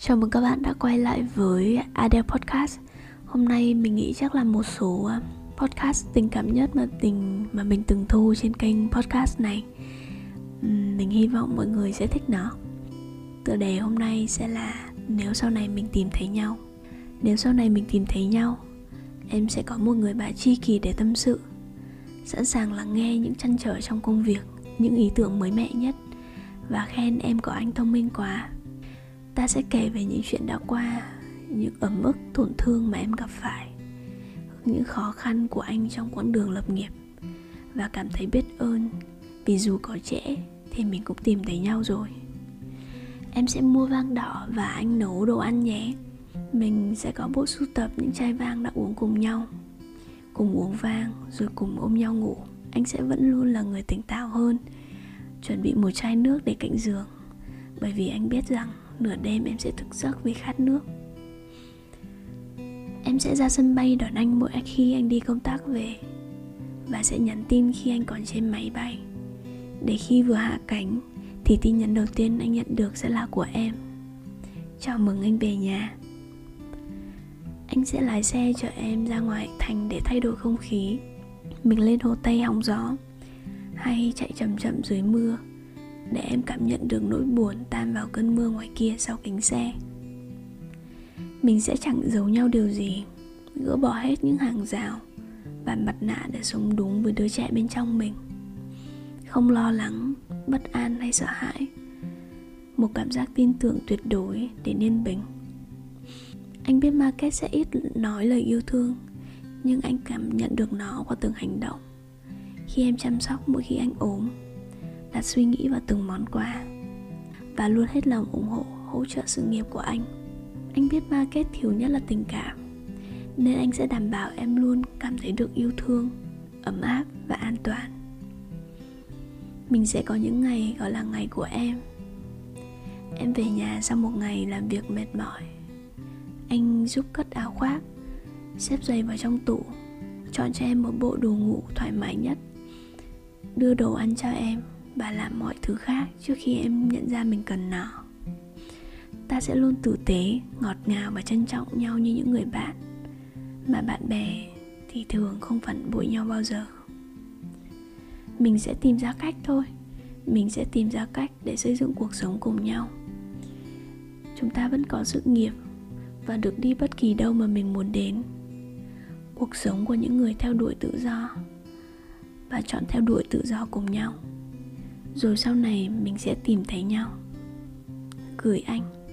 Chào mừng các bạn đã quay lại với Adele Podcast. Hôm nay mình nghĩ chắc là một số à, podcast tình cảm nhất mà tình, mà mình từng thu trên kênh podcast này. Mình hy vọng mọi người sẽ thích nó. Tựa đề hôm nay sẽ là Nếu sau này mình tìm thấy nhau. Nếu sau này mình tìm thấy nhau, Em sẽ có một người bạn tri kỷ để tâm sự. Sẵn sàng lắng nghe những chăn trở trong công việc, Những ý tưởng mới mẻ nhất. Và khen em có anh thông minh quá ta sẽ kể về những chuyện đã qua, những ấm ức, tổn thương mà em gặp phải, những khó khăn của anh trong quãng đường lập nghiệp. Và cảm thấy biết ơn, vì dù có trễ thì mình cũng tìm thấy nhau rồi. Em sẽ mua vang đỏ và anh nấu đồ ăn nhé. Mình sẽ có bộ sưu tập những chai vang đã uống cùng nhau. Cùng uống vang, rồi cùng ôm nhau ngủ. Anh sẽ vẫn luôn là người tỉnh táo hơn. Chuẩn bị một chai nước để cạnh giường, bởi vì anh biết rằng nửa đêm em sẽ thức giấc vì khát nước. Em sẽ ra sân bay đón anh mỗi khi anh đi công tác về và sẽ nhắn tin khi anh còn trên máy bay. Để khi vừa hạ cánh thì tin nhắn đầu tiên anh nhận được sẽ là của em. Chào mừng anh về nhà. Anh sẽ lái xe chở em ra ngoài thành để thay đổi không khí. Mình lên hồ tây hóng gió, hay chạy chậm chậm dưới mưa để em cảm nhận được nỗi buồn tan vào cơn mưa ngoài kia sau kính xe. Mình sẽ chẳng giấu nhau điều gì, gỡ bỏ hết những hàng rào và mặt nạ để sống đúng với đứa trẻ bên trong mình. Không lo lắng, bất an hay sợ hãi, một cảm giác tin tưởng tuyệt đối để yên bình. Anh biết market sẽ ít nói lời yêu thương, nhưng anh cảm nhận được nó qua từng hành động. Khi em chăm sóc mỗi khi anh ốm đã suy nghĩ vào từng món quà và luôn hết lòng ủng hộ, hỗ trợ sự nghiệp của anh. Anh biết market thiếu nhất là tình cảm, nên anh sẽ đảm bảo em luôn cảm thấy được yêu thương, ấm áp và an toàn. Mình sẽ có những ngày gọi là ngày của em. Em về nhà sau một ngày làm việc mệt mỏi. Anh giúp cất áo khoác, xếp giày vào trong tủ, chọn cho em một bộ đồ ngủ thoải mái nhất, đưa đồ ăn cho em và làm mọi thứ khác trước khi em nhận ra mình cần nó ta sẽ luôn tử tế, ngọt ngào và trân trọng nhau như những người bạn. Mà bạn bè thì thường không phản bội nhau bao giờ. Mình sẽ tìm ra cách thôi. Mình sẽ tìm ra cách để xây dựng cuộc sống cùng nhau. Chúng ta vẫn có sự nghiệp và được đi bất kỳ đâu mà mình muốn đến. Cuộc sống của những người theo đuổi tự do và chọn theo đuổi tự do cùng nhau rồi sau này mình sẽ tìm thấy nhau. Gửi anh.